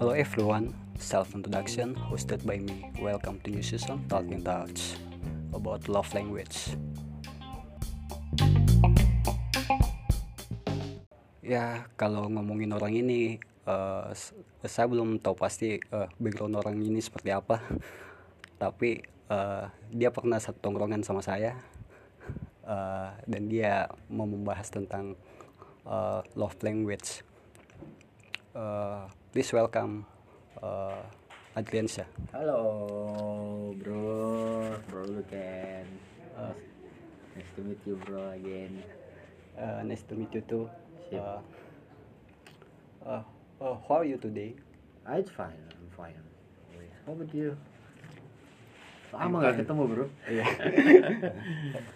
Hello everyone, self introduction hosted by me. Welcome to new season Talking Touch about love language. Ya, kalau ngomongin orang ini, s- saya belum tahu pasti eh, background orang ini seperti apa. Tapi eh, dia pernah satu tongkrongan sama saya, eh, dan dia mau membahas tentang eh, love language. Uh, please welcome uh, Adriansyah. Halo, bro, bro Luken. Uh, Nice to meet you, bro, again. uh, nice to meet you too. Uh, uh, uh, how are you today? Ah, it's fine, I'm fine. How about you? Lama gak fine. ketemu, bro? Iya.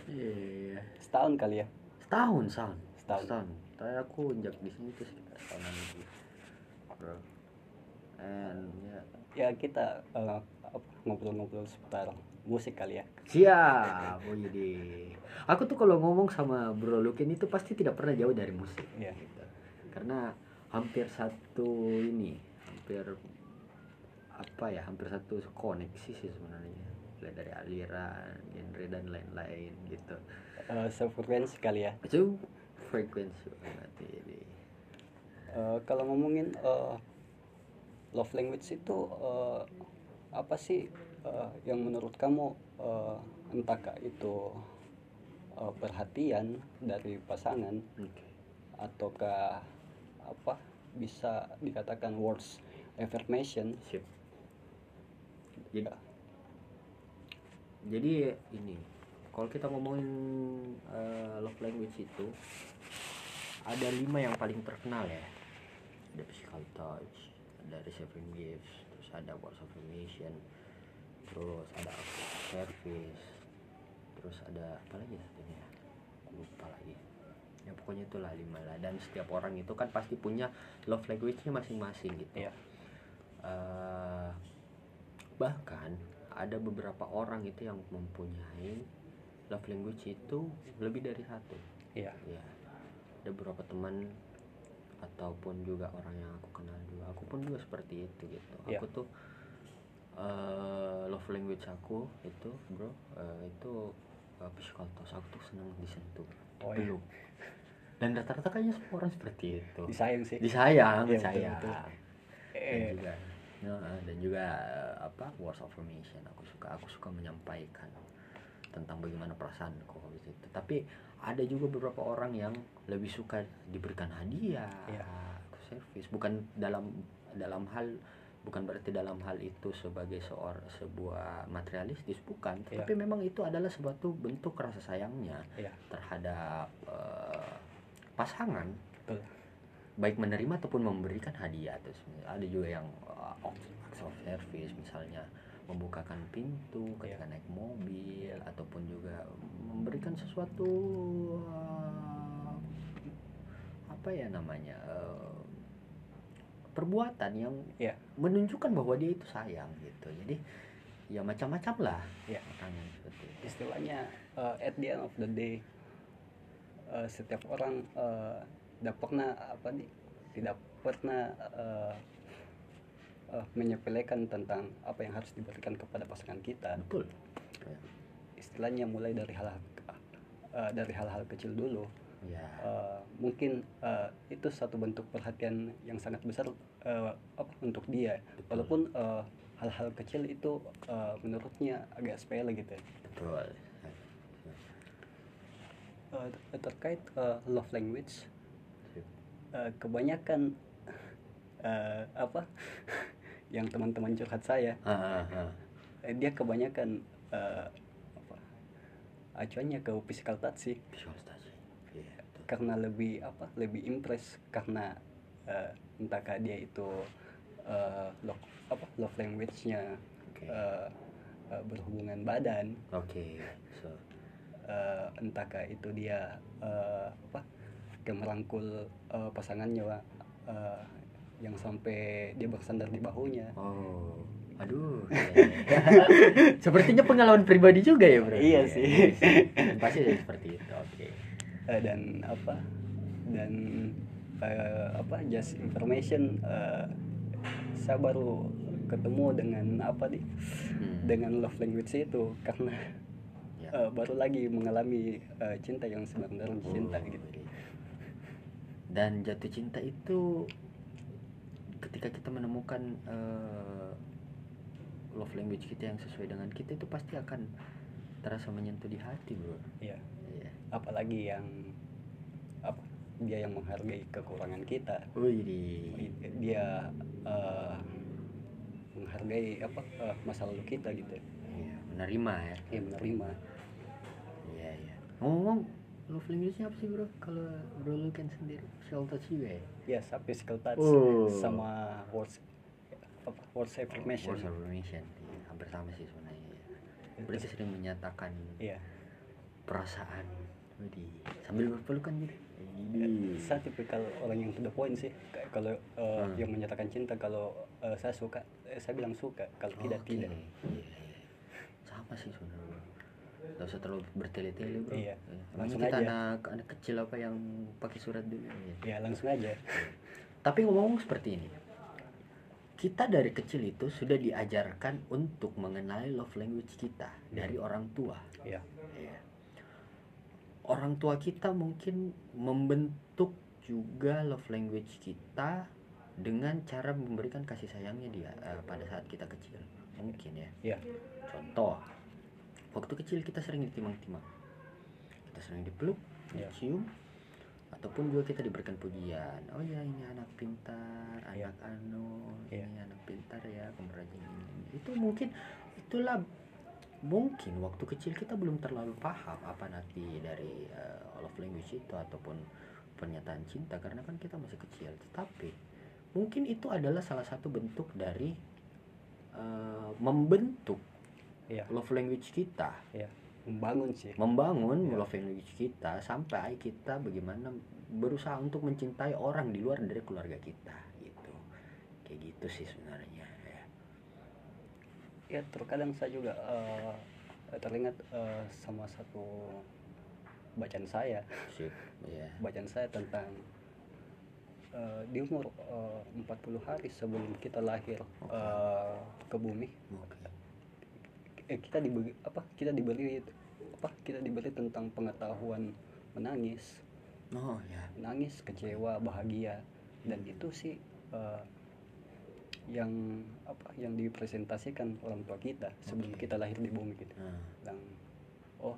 Iya. Setahun kali ya. Setahun, setahun. Setahun. Setahun. Tapi aku injak di sini tuh sekitar setahunan lagi, bro. And ya, Ya kita uh, ngobrol-ngobrol seputar musik kali ya. siap. Oh jadi, aku tuh kalau ngomong sama bro Luken itu pasti tidak pernah jauh dari musik. Iya. gitu. Karena hampir satu ini, hampir apa ya, hampir satu koneksi sih sebenarnya. Mulai dari aliran, genre dan lain-lain gitu. Uh, sefrekuensi kali ya. Itu frekuensi banget ini. Uh, kalau ngomongin uh, love language itu uh, apa sih uh, yang menurut kamu uh, entahkah itu uh, perhatian dari pasangan Oke. ataukah apa bisa dikatakan words affirmation Sip. Jadi, jadi ini, kalau kita ngomongin eh, love language itu ada lima yang paling terkenal ya. Ada physical touch, ada receiving gifts, terus ada words of affirmation, terus ada service, terus ada apa lagi satunya? Aku lupa lagi. Ya pokoknya itulah lima lah. Dan setiap orang itu kan pasti punya love language-nya masing-masing gitu Iya. Eh, bahkan ada beberapa orang itu yang mempunyai love language itu lebih dari satu. Iya. Ya ada beberapa teman ataupun juga orang yang aku kenal juga. Aku pun juga seperti itu gitu. Iya. aku tuh eh, love language aku itu bro eh, itu uh, physical touch aku tuh senang disentuh. Oh, iya. dan rata-rata kayaknya semua orang seperti itu. Disayang sih. Disayang Iya, disayang. betul, betul. dan eh, juga nah, dan juga eh, apa words of affirmation. Aku suka aku suka menyampaikan tentang bagaimana perasaanku gitu tapi ada juga beberapa orang yang lebih suka diberikan hadiah aku service. Bukan dalam dalam hal bukan berarti dalam hal itu sebagai seorang sebuah materialistis bukan. Iya. tapi memang itu adalah suatu bentuk rasa sayangnya Iya. terhadap eh, pasangan. Betul baik menerima ataupun memberikan hadiah terus ada juga yang uh, acts of service misalnya membukakan pintu ketika naik mobil ataupun juga memberikan sesuatu uh, apa ya namanya uh, perbuatan yang Iya. menunjukkan bahwa dia itu sayang gitu jadi ya macam-macam lah Iya. orangnya seperti itu istilahnya uh, at the end of the day uh, setiap orang uh, pernah apa nih tidak pernah uh, uh, menyepelekan tentang apa yang harus diberikan kepada pasangan kita betul Ya. istilahnya mulai dari hal-hal uh, dari hal-hal kecil dulu ya Uh, mungkin uh, itu satu bentuk perhatian yang sangat besar uh, apa, untuk dia Betul. walaupun uh, hal-hal kecil itu uh, menurutnya agak sepele gitu ya. betul Uh, terkait uh, love language. Uh, kebanyakan uh, apa? Yang teman-teman curhat saya. Ah, ah. eh, dia kebanyakan uh, apa? Acuannya ke physical touch sih. Visual touch Iya, betul. karena lebih apa? Lebih impress karena uh, entahkah dia itu uh, love apa? Love language-nya Oke. uh, uh, berhubungan badan. Oke, so. Uh, entahkah itu dia uh, apa kayak merangkul uh, pasangannya Pak, uh, yang sampai dia bersandar di bahunya oh, aduh, iya. sepertinya pengalaman pribadi juga ya bro. Iya sih. Dan pasti dari seperti itu. Oke. Uh, dan apa dan eh, apa just information eh, saya baru ketemu dengan apa nih Hmm. dengan love language itu karena Ya. eh, baru lagi mengalami eh, cinta yang sebenarnya cinta Oh, gitu iya. Dan jatuh cinta itu ketika kita menemukan eh, love language kita yang sesuai dengan kita itu pasti akan terasa menyentuh di hati, Bro. ya Iya. apalagi yang apa dia yang menghargai kekurangan kita Wih, dia eh, menghargai apa eh, masa lalu kita gitu Iya, menerima ya. dia menerima Iya, iya. Ngomong love language-nya apa sih, Bro? Kalau Bro lu kan sendiri physical touch juga ya? ya sampai physical touch Oh. sama words apa words affirmation Words of affirmation. Iya, hampir sama sih sebenarnya. iya. Itu Berarti sering menyatakan iya perasaan Widih, sambil berpelukan gitu. Widih. saya tipikal orang yang to the point sih Kayak kalau eh, Hmm. yang menyatakan cinta kalau eh, saya suka eh, saya bilang suka kalau tidak Oke. tidak Iya, iya. Sama sih sebenarnya. Gak usah terlalu bertele-tele bro. Iya. Emangnya Langsung kita aja. anak anak kecil apa yang pakai surat dulu. Iya. ya langsung aja Tapi ngomong seperti ini. Kita dari kecil itu sudah diajarkan untuk mengenali love language kita dari orang tua. ya Iya. Orang tua kita mungkin membentuk juga love language kita dengan cara memberikan kasih sayangnya dia eh, pada saat kita kecil. Mungkin ya. ya Contoh, waktu kecil kita sering ditimang-timang. Kita sering dipeluk, Ya. dicium, ataupun juga kita diberikan pujian. Oh ya ini anak pintar, Ya. anak anu, Ya. ini anak pintar ya, kamu rajin ini. Itu mungkin itulah mungkin waktu kecil kita belum terlalu paham apa nanti dari eh, love language itu ataupun pernyataan cinta karena kan kita masih kecil. Tetapi mungkin itu adalah salah satu bentuk dari eh, membentuk ya love language kita. Ya membangun sih. Membangun Ya. love language kita sampai kita bagaimana berusaha untuk mencintai orang di luar dari keluarga kita gitu. Kayak gitu sih sebenarnya ya. Ya terkadang saya juga eh, teringat eh, sama satu bacaan saya. Sip ya bacaan saya tentang eh, di umur eh, 40 hari sebelum kita lahir eh, ke bumi. Oke eh, kita diberi apa kita diberi apa kita diberi tentang pengetahuan menangis. Oh ya nangis kecewa bahagia. Dan itu sih eh, yang apa yang dipresentasikan orang tua kita sebelum kita lahir di bumi gitu. Nah, bilang oh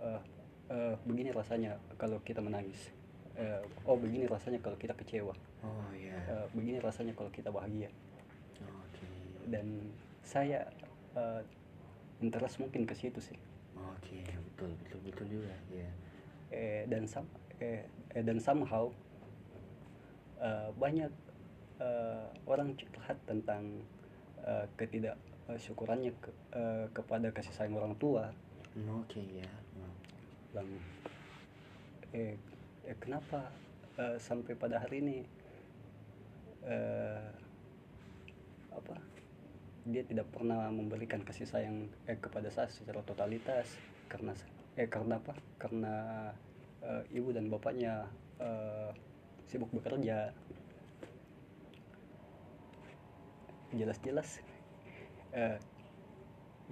eh, eh, begini rasanya kalau kita menangis. Eh, oh begini rasanya kalau kita kecewa. Oh ya Eh, begini rasanya kalau kita bahagia. Oke. Dan saya eh, interest mungkin ke situ sih. Oke betul betul betul juga ya eh, dan sam eh, eh, dan somehow eh, banyak eh, orang curhat tentang eh, ketidaksyukurannya ke, eh, kepada kasih sayang orang tua. Oke ya Hmm. bilang eh, eh, kenapa eh, sampai pada hari ini eh, apa dia tidak pernah memberikan kasih sayang eh, kepada saya secara totalitas. Karena eh karena apa? Karena eh, ibu dan bapaknya eh, sibuk bekerja. Jelas-jelas eh,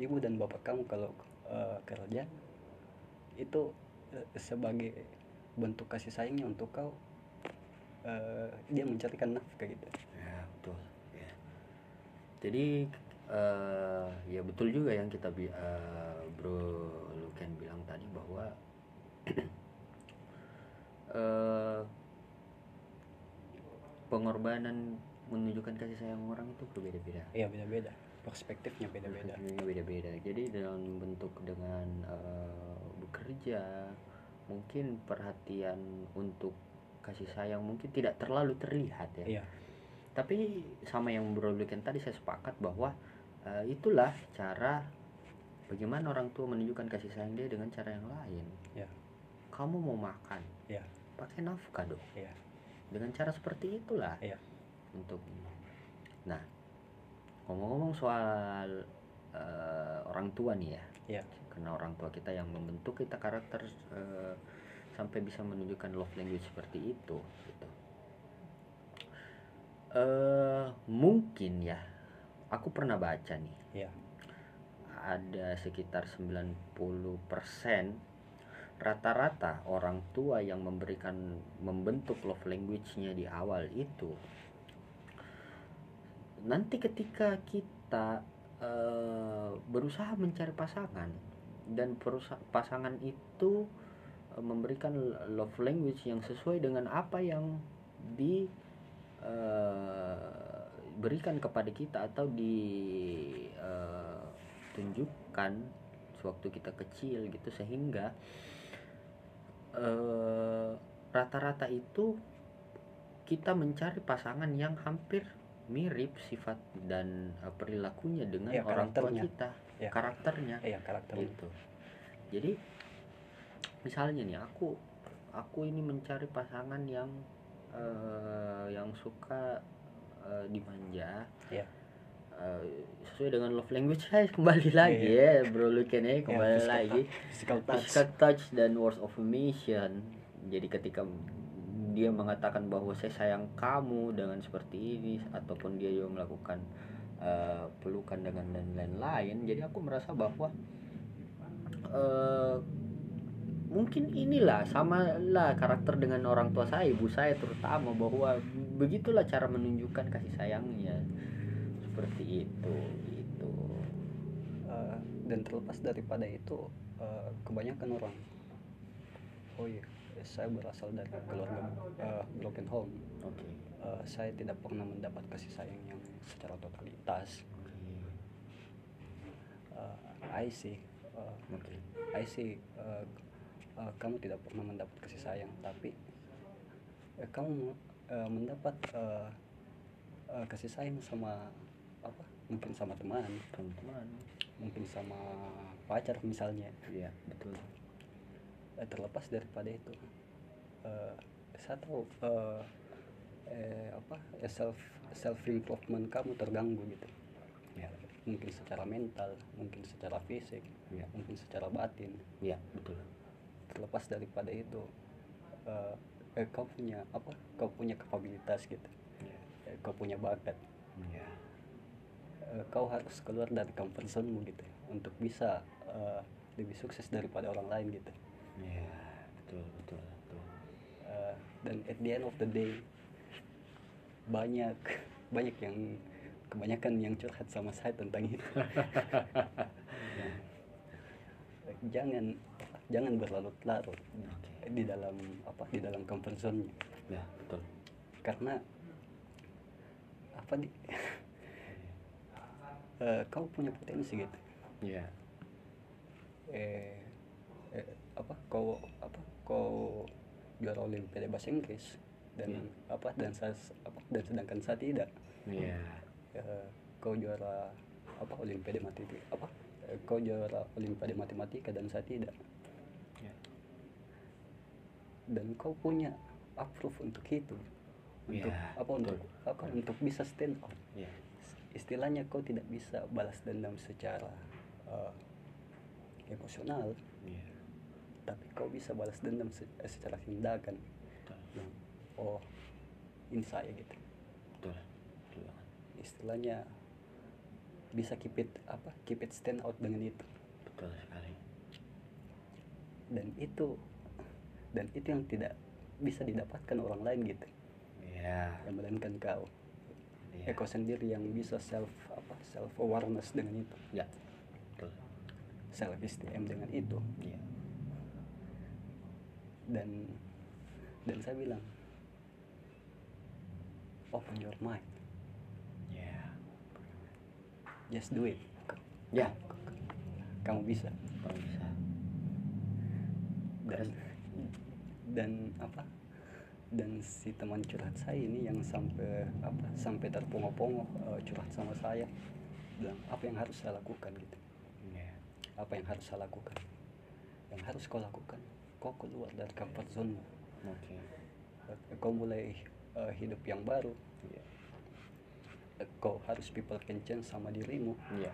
ibu dan bapak kamu kalau eh, kerja itu eh, sebagai bentuk kasih sayangnya untuk kau eh, dia mencarikan nafkah gitu. Ya betul jadi eh, ya betul juga yang kita bi eh, bro Luken bilang tadi bahwa eh, pengorbanan menunjukkan kasih sayang orang itu berbeda-beda. Iya beda-beda. Perspektifnya beda-beda. Perspektifnya beda-beda. Jadi dalam bentuk dengan eh, bekerja mungkin perhatian untuk kasih sayang mungkin tidak terlalu terlihat ya. Iya tapi sama yang Bro tadi saya sepakat bahwa eh, itulah cara bagaimana orang tua menunjukkan kasih sayang dia dengan cara yang lain. ya Kamu mau makan, ya pakai nafkah dong. ya Dengan cara seperti itulah Iya. untuk. Nah, ngomong-ngomong soal eh, orang tua nih ya, ya karena orang tua kita yang membentuk kita karakter eh, sampai bisa menunjukkan love language seperti itu gitu eh mungkin ya. Aku pernah baca nih. Ya ada sekitar 90% rata-rata orang tua yang memberikan membentuk love language-nya di awal itu. Nanti ketika kita eh, berusaha mencari pasangan dan pasangan itu eh, memberikan love language yang sesuai dengan apa yang di eh, berikan kepada kita atau ditunjukkan sewaktu kita kecil gitu sehingga eh, rata-rata itu kita mencari pasangan yang hampir mirip sifat dan eh, perilakunya dengan Ya, orang tua kita Ya. karakternya. Iya karakter gitu. jadi misalnya nih aku aku ini mencari pasangan yang eh, yang suka eh, dimanja ya eh, sesuai dengan love language saya kembali lagi ya bro Luken ya kembali physical lagi. physical touch. Physical touch dan words of affirmation jadi ketika dia mengatakan bahwa saya sayang kamu dengan seperti ini ataupun dia juga melakukan eh, pelukan dengan dan lain-lain jadi aku merasa bahwa eh, mungkin inilah sama lah karakter dengan orang tua saya ibu saya terutama bahwa begitulah cara menunjukkan kasih sayangnya. Seperti itu gitu. Eh, dan terlepas daripada itu eh, kebanyakan orang oh iya saya berasal dari keluarga eh, broken home. Oke. Eh, saya tidak pernah mendapat kasih sayang yang secara totalitas. Eh, I see eh, oke. I see eh, eh, kamu tidak pernah mendapat kasih sayang tapi eh, kamu eh, mendapat eh, eh, kasih sayang sama apa? Mungkin sama teman. Teman-teman mungkin sama pacar misalnya. Iya betul. Eh, terlepas daripada itu. Eh, saya tahu eh, eh, apa self self improvement kamu terganggu gitu. Ya mungkin secara mental mungkin secara fisik ya mungkin secara batin. Ya betul terlepas daripada itu eh, eh, kau punya apa kau punya kapabilitas gitu. Ya Eh, kau punya bakat. Ya Eh, kau harus keluar dari comfort zone gitu untuk bisa eh, lebih sukses daripada orang lain gitu. Ya betul betul betul. Uh, dan at the end of the day banyak banyak yang kebanyakan yang curhat sama saya tentang itu. Jangan jangan berlarut-larut di dalam apa di dalam comfort zone. Ya betul. Karena apa di eh, kau punya potensi gitu. Ya eh, eh, apa kau apa kau juara olimpiade bahasa Inggris dan Iya. apa dan saya apa dan sedangkan saya tidak. Ya Eh, kau juara apa olimpiade matematika apa Eh, kau juara olimpiade matematika dan saya tidak dan kau punya approve untuk itu. Untuk Iya, apa untuk betul. apa untuk bisa stand out. Ya istilahnya kau tidak bisa balas dendam secara eh, emosional. Ya tapi kau bisa balas dendam se- eh, secara tindakan. Betul. Nah, oh ini saya gitu. Betul betul istilahnya bisa keep it apa keep it stand out dengan itu. Betul sekali. Dan itu dan itu yang tidak bisa didapatkan orang lain gitu. Ya yang melainkan kau. Eh, kau sendiri yang bisa self apa self awareness dengan itu. Ya betul. Self esteem dengan itu. Ya dan dan saya bilang open your mind. Ya just do it. Ya kamu bisa. Kalau bisa. Dan dan apa? Dan si teman curhat saya ini yang sampai apa sampai terpongo-pongo eh, curhat sama saya. Bilang apa yang harus saya lakukan? Gitu. Ya apa yang harus saya lakukan? Yang harus kau lakukan? Kau keluar dari comfort zone oke. Kau mulai eh, hidup yang baru. Ya Eh, kau harus people can change sama dirimu. Ya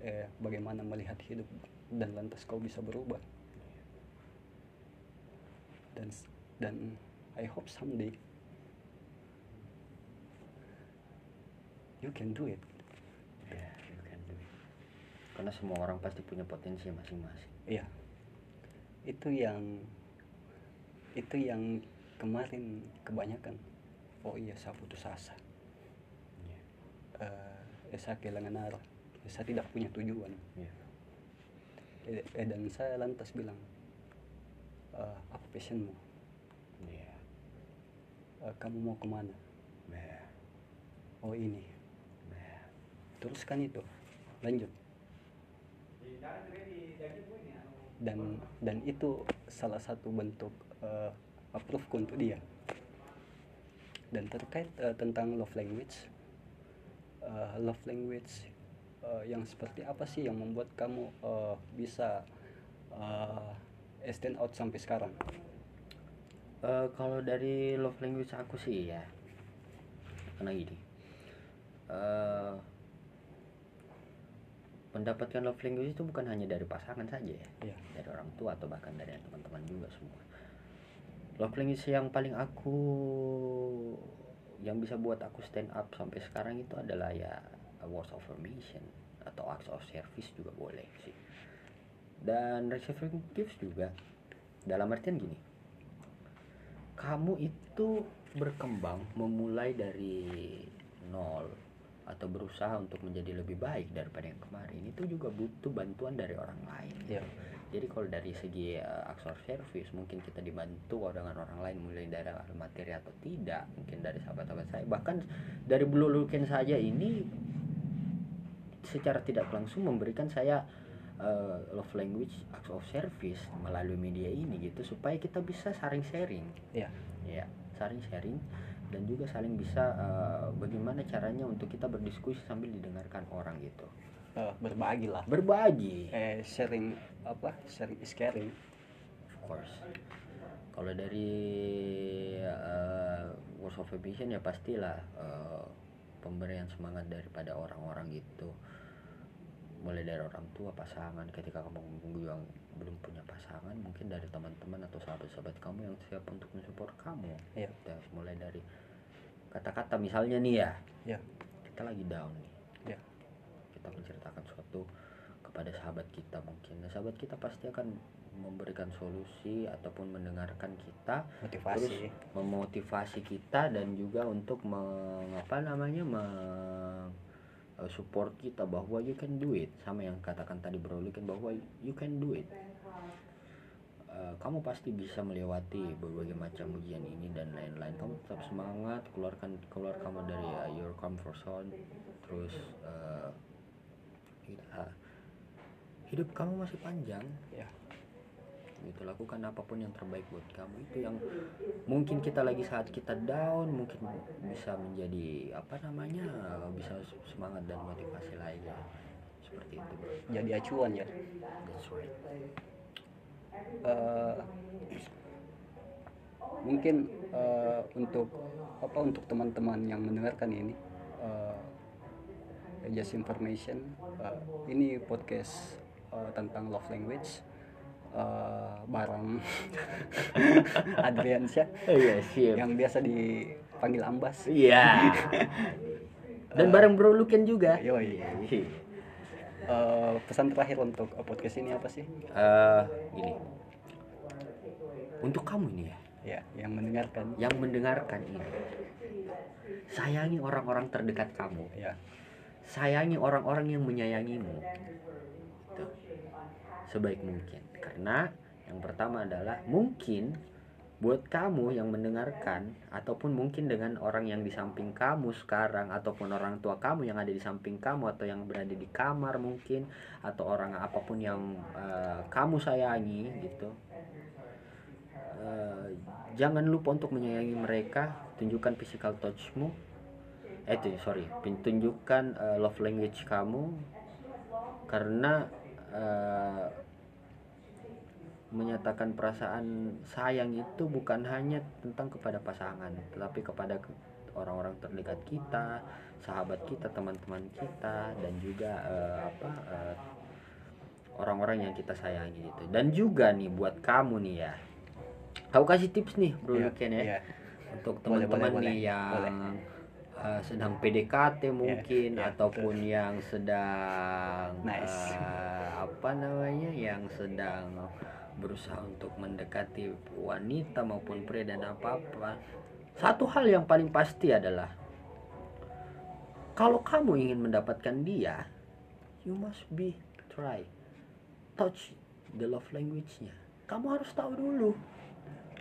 eh, bagaimana melihat hidup dan lantas kau bisa berubah dan dan I hope someday you can do it. Ya, you can do it. karena semua orang pasti punya potensi masing-masing. Iya. Itu yang itu yang kemarin kebanyakan. Oh iya saya putus asa. Iya. Eh, saya kehilangan arah. Saya tidak punya tujuan. Iya. Eh, eh, dan saya lantas bilang "Eh, apa passionmu Iya. Eh, kamu mau ke mana Iya. oh ini Iya. teruskan itu lanjut dan dan itu salah satu bentuk uh, approve untuk dia dan terkait eh, tentang love language eh, love language eh, yang seperti apa sih yang membuat kamu eh, bisa eh, stand out sampai sekarang? Eh, kalau dari love language aku sih ya karena gini eh, mendapatkan love language itu bukan hanya dari pasangan saja ya. Ya dari orang tua atau bahkan dari teman-teman juga semua. Love language yang paling aku yang bisa buat aku stand up sampai sekarang itu adalah ya words of affirmation atau acts of service juga boleh sih dan receiving gifts juga. Dalam artian gini. Kamu itu berkembang memulai dari nol atau berusaha untuk menjadi lebih baik daripada yang kemarin itu juga butuh bantuan dari orang lain. Ya jadi kalau dari segi uh, aksor service mungkin kita dibantu dengan orang lain mulai dari materi atau tidak mungkin dari sahabat-sahabat saya. Bahkan dari Blue Luken saja ini secara tidak langsung memberikan saya uh, love language acts of service melalui media ini gitu supaya kita bisa saling sharing. Ya ya saling sharing dan juga saling bisa uh, bagaimana caranya untuk kita berdiskusi sambil didengarkan orang gitu. Eh, berbagi lah. Berbagi. Eh sharing apa? Sharing is caring. Of course. Kalau dari uh, words of ambition ya pastilah uh, pemberian semangat daripada orang-orang gitu mulai dari orang tua pasangan. Ketika kamu yang belum punya pasangan mungkin dari teman-teman atau sahabat-sahabat kamu yang siap untuk mensupport kamu. Ya Kita mulai dari kata-kata misalnya nih ya. Ya kita lagi down nih. Ya kita menceritakan suatu kepada sahabat kita mungkin. Nah, sahabat kita pasti akan memberikan solusi ataupun mendengarkan kita. Terus motivasi memotivasi kita dan juga untuk mengapa namanya me- eh, support kita bahwa you can do it. Sama yang katakan tadi Bro Luken bahwa you can do it. Eh, kamu pasti bisa melewati berbagai macam ujian ini dan lain-lain. Kamu tetap semangat keluarkan keluar kamu dari uh, your comfort zone. Terus eh, kita- hidup kamu masih panjang. Ya gitu. Lakukan apa pun yang terbaik buat kamu. Itu yang mungkin kita lagi saat kita down mungkin bisa menjadi apa namanya bisa semangat dan motivasi lainnya seperti itu. Bro jadi acuan ya? That's right. Eh, mungkin eh, untuk apa untuk teman-teman yang mendengarkan ini eh, just information eh, ini podcast eh, tentang love language eh, bareng. Adriansyah oh iya siap. Yang biasa dipanggil Ambas. Iya. Dan bareng bro Luken juga. Yoi. Eh, pesan terakhir untuk podcast ini apa sih? Eh, gini. Untuk kamu ini ya. Ya yang mendengarkan. Yang mendengarkan ini. Sayangi orang-orang terdekat kamu. Ya. Sayangi orang-orang yang menyayangimu. Sebaik mungkin. Karena yang pertama adalah mungkin buat kamu yang mendengarkan ataupun mungkin dengan orang yang di samping kamu sekarang ataupun orang tua kamu yang ada di samping kamu atau yang berada di kamar mungkin atau orang apa pun yang eh, kamu sayangi gitu. Eh, jangan lupa untuk menyayangi mereka. Tunjukkan physical touchmu. Eh sorry. Tunjukkan eh, love language kamu. Karena eh, menyatakan perasaan sayang itu bukan hanya tentang kepada pasangan tetapi kepada ke- orang-orang terdekat kita sahabat kita teman-teman kita dan juga eh, apa eh, orang-orang yang kita sayangi itu dan juga nih buat kamu nih ya Aku kasih tips nih Bro Luken ya. iya. Untuk teman-teman nih boleh. yang Boleh. Uh, sedang PDKT mungkin iya, ataupun yang sedang Nice. uh, apa namanya yang sedang berusaha untuk mendekati wanita maupun pria dan apa-apa. Satu hal yang paling pasti adalah kalau kamu ingin mendapatkan dia, you must be try touch the love language-nya. Kamu harus tahu dulu.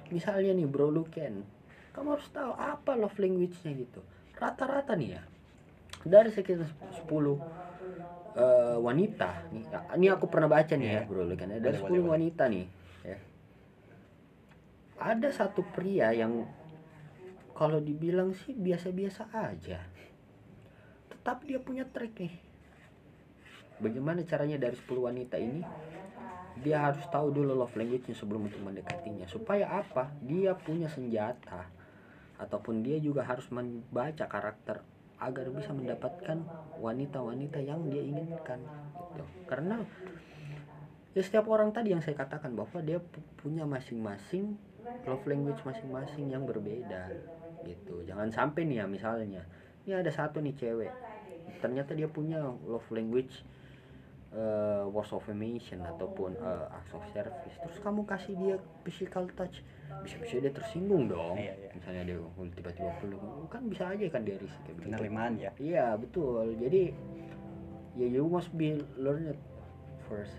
Misalnya nih Bro Luken, kamu harus tahu apa love language-nya gitu. Rata-rata nih ya. Dari sekitar 10 eh, wanita nih, ini aku pernah baca nih ya Iya. Bro Luken. Dari Boleh, 10 boleh, boleh. wanita nih, ya. Ada satu pria yang kalau dibilang sih biasa-biasa aja. Tetapi dia punya trik nih. Bagaimana caranya dari 10 wanita ini? Dia harus tahu dulu love language-nya sebelum untuk mendekatinya. Supaya apa? Dia punya senjata. Ataupun dia juga harus membaca karakter agar bisa mendapatkan wanita-wanita yang dia inginkan. Gitu. Karena ya setiap orang tadi yang saya katakan bahwa dia pu- punya masing-masing love language masing-masing yang berbeda gitu jangan sampai nih ya misalnya ini ada satu nih cewek ternyata dia punya love language eh, words of affirmation ataupun eh, acts of service terus kamu kasih dia physical touch bisa-bisa dia tersinggung dong Iya, iya. misalnya dia tiba-tiba peluk kan bisa aja kan dia risih kayak begitu. penerimaan ya Iya betul. Jadi ya you must be learn it first.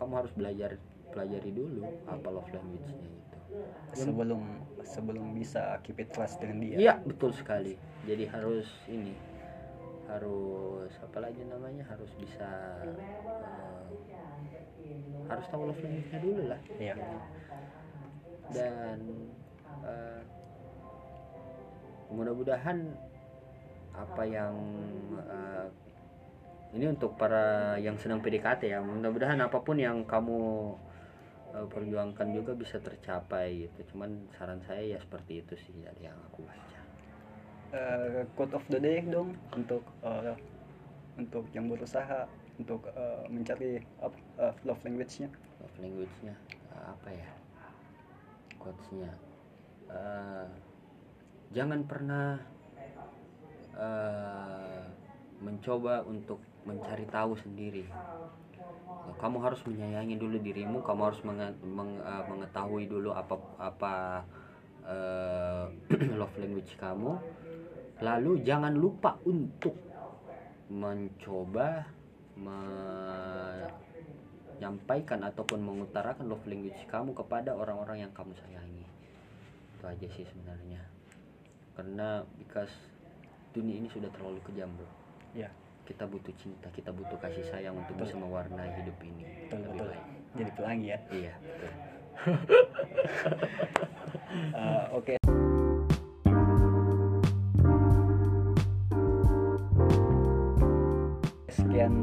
Kamu harus belajar pelajari dulu apa love language-nya gitu. sebelum sebelum bisa keep it trust dengan dia Iya betul sekali. Jadi harus ini harus apa lagi namanya harus bisa eh, harus tahu love language-nya dulu lah. Iya. Dan eh, mudah-mudahan apa yang eh, ini untuk para yang sedang PDKT ya mudah-mudahan apa pun yang kamu eh, perjuangkan juga bisa tercapai gitu cuman saran saya ya seperti itu sih dari yang aku baca Eh, quote of the day dong untuk eh, untuk yang berusaha untuk eh, mencari apa, eh, love language-nya. Love language-nya apa ya quotes-nya? Eh, jangan pernah eh, mencoba untuk mencari tahu sendiri. Kamu harus menyayangi dulu dirimu kamu harus menge- meng- mengetahui dulu apa apa eh, love language kamu lalu jangan lupa untuk mencoba menyampaikan ataupun mengutarakan love language kamu kepada orang-orang yang kamu sayangi. Itu aja sih sebenarnya. Karena because dunia ini sudah terlalu kejam bro ya. Kita butuh cinta kita butuh kasih sayang untuk bisa mewarnai hidup ini. Betul lebih betul. baik. Jadi pelangi ya. Iya betul. Eh, oke sekian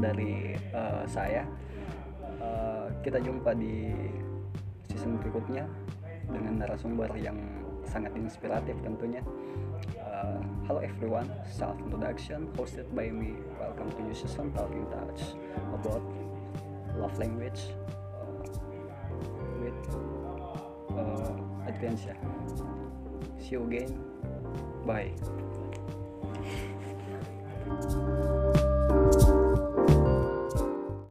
dari eh, saya Eh, kita jumpa di season berikutnya dengan narasumber yang sangat inspiratif tentunya Eh, Hello everyone, self introduction hosted by me. Welcome to new season Talking Touch about love language uh, with uh, Adriansyah. See you again. Bye.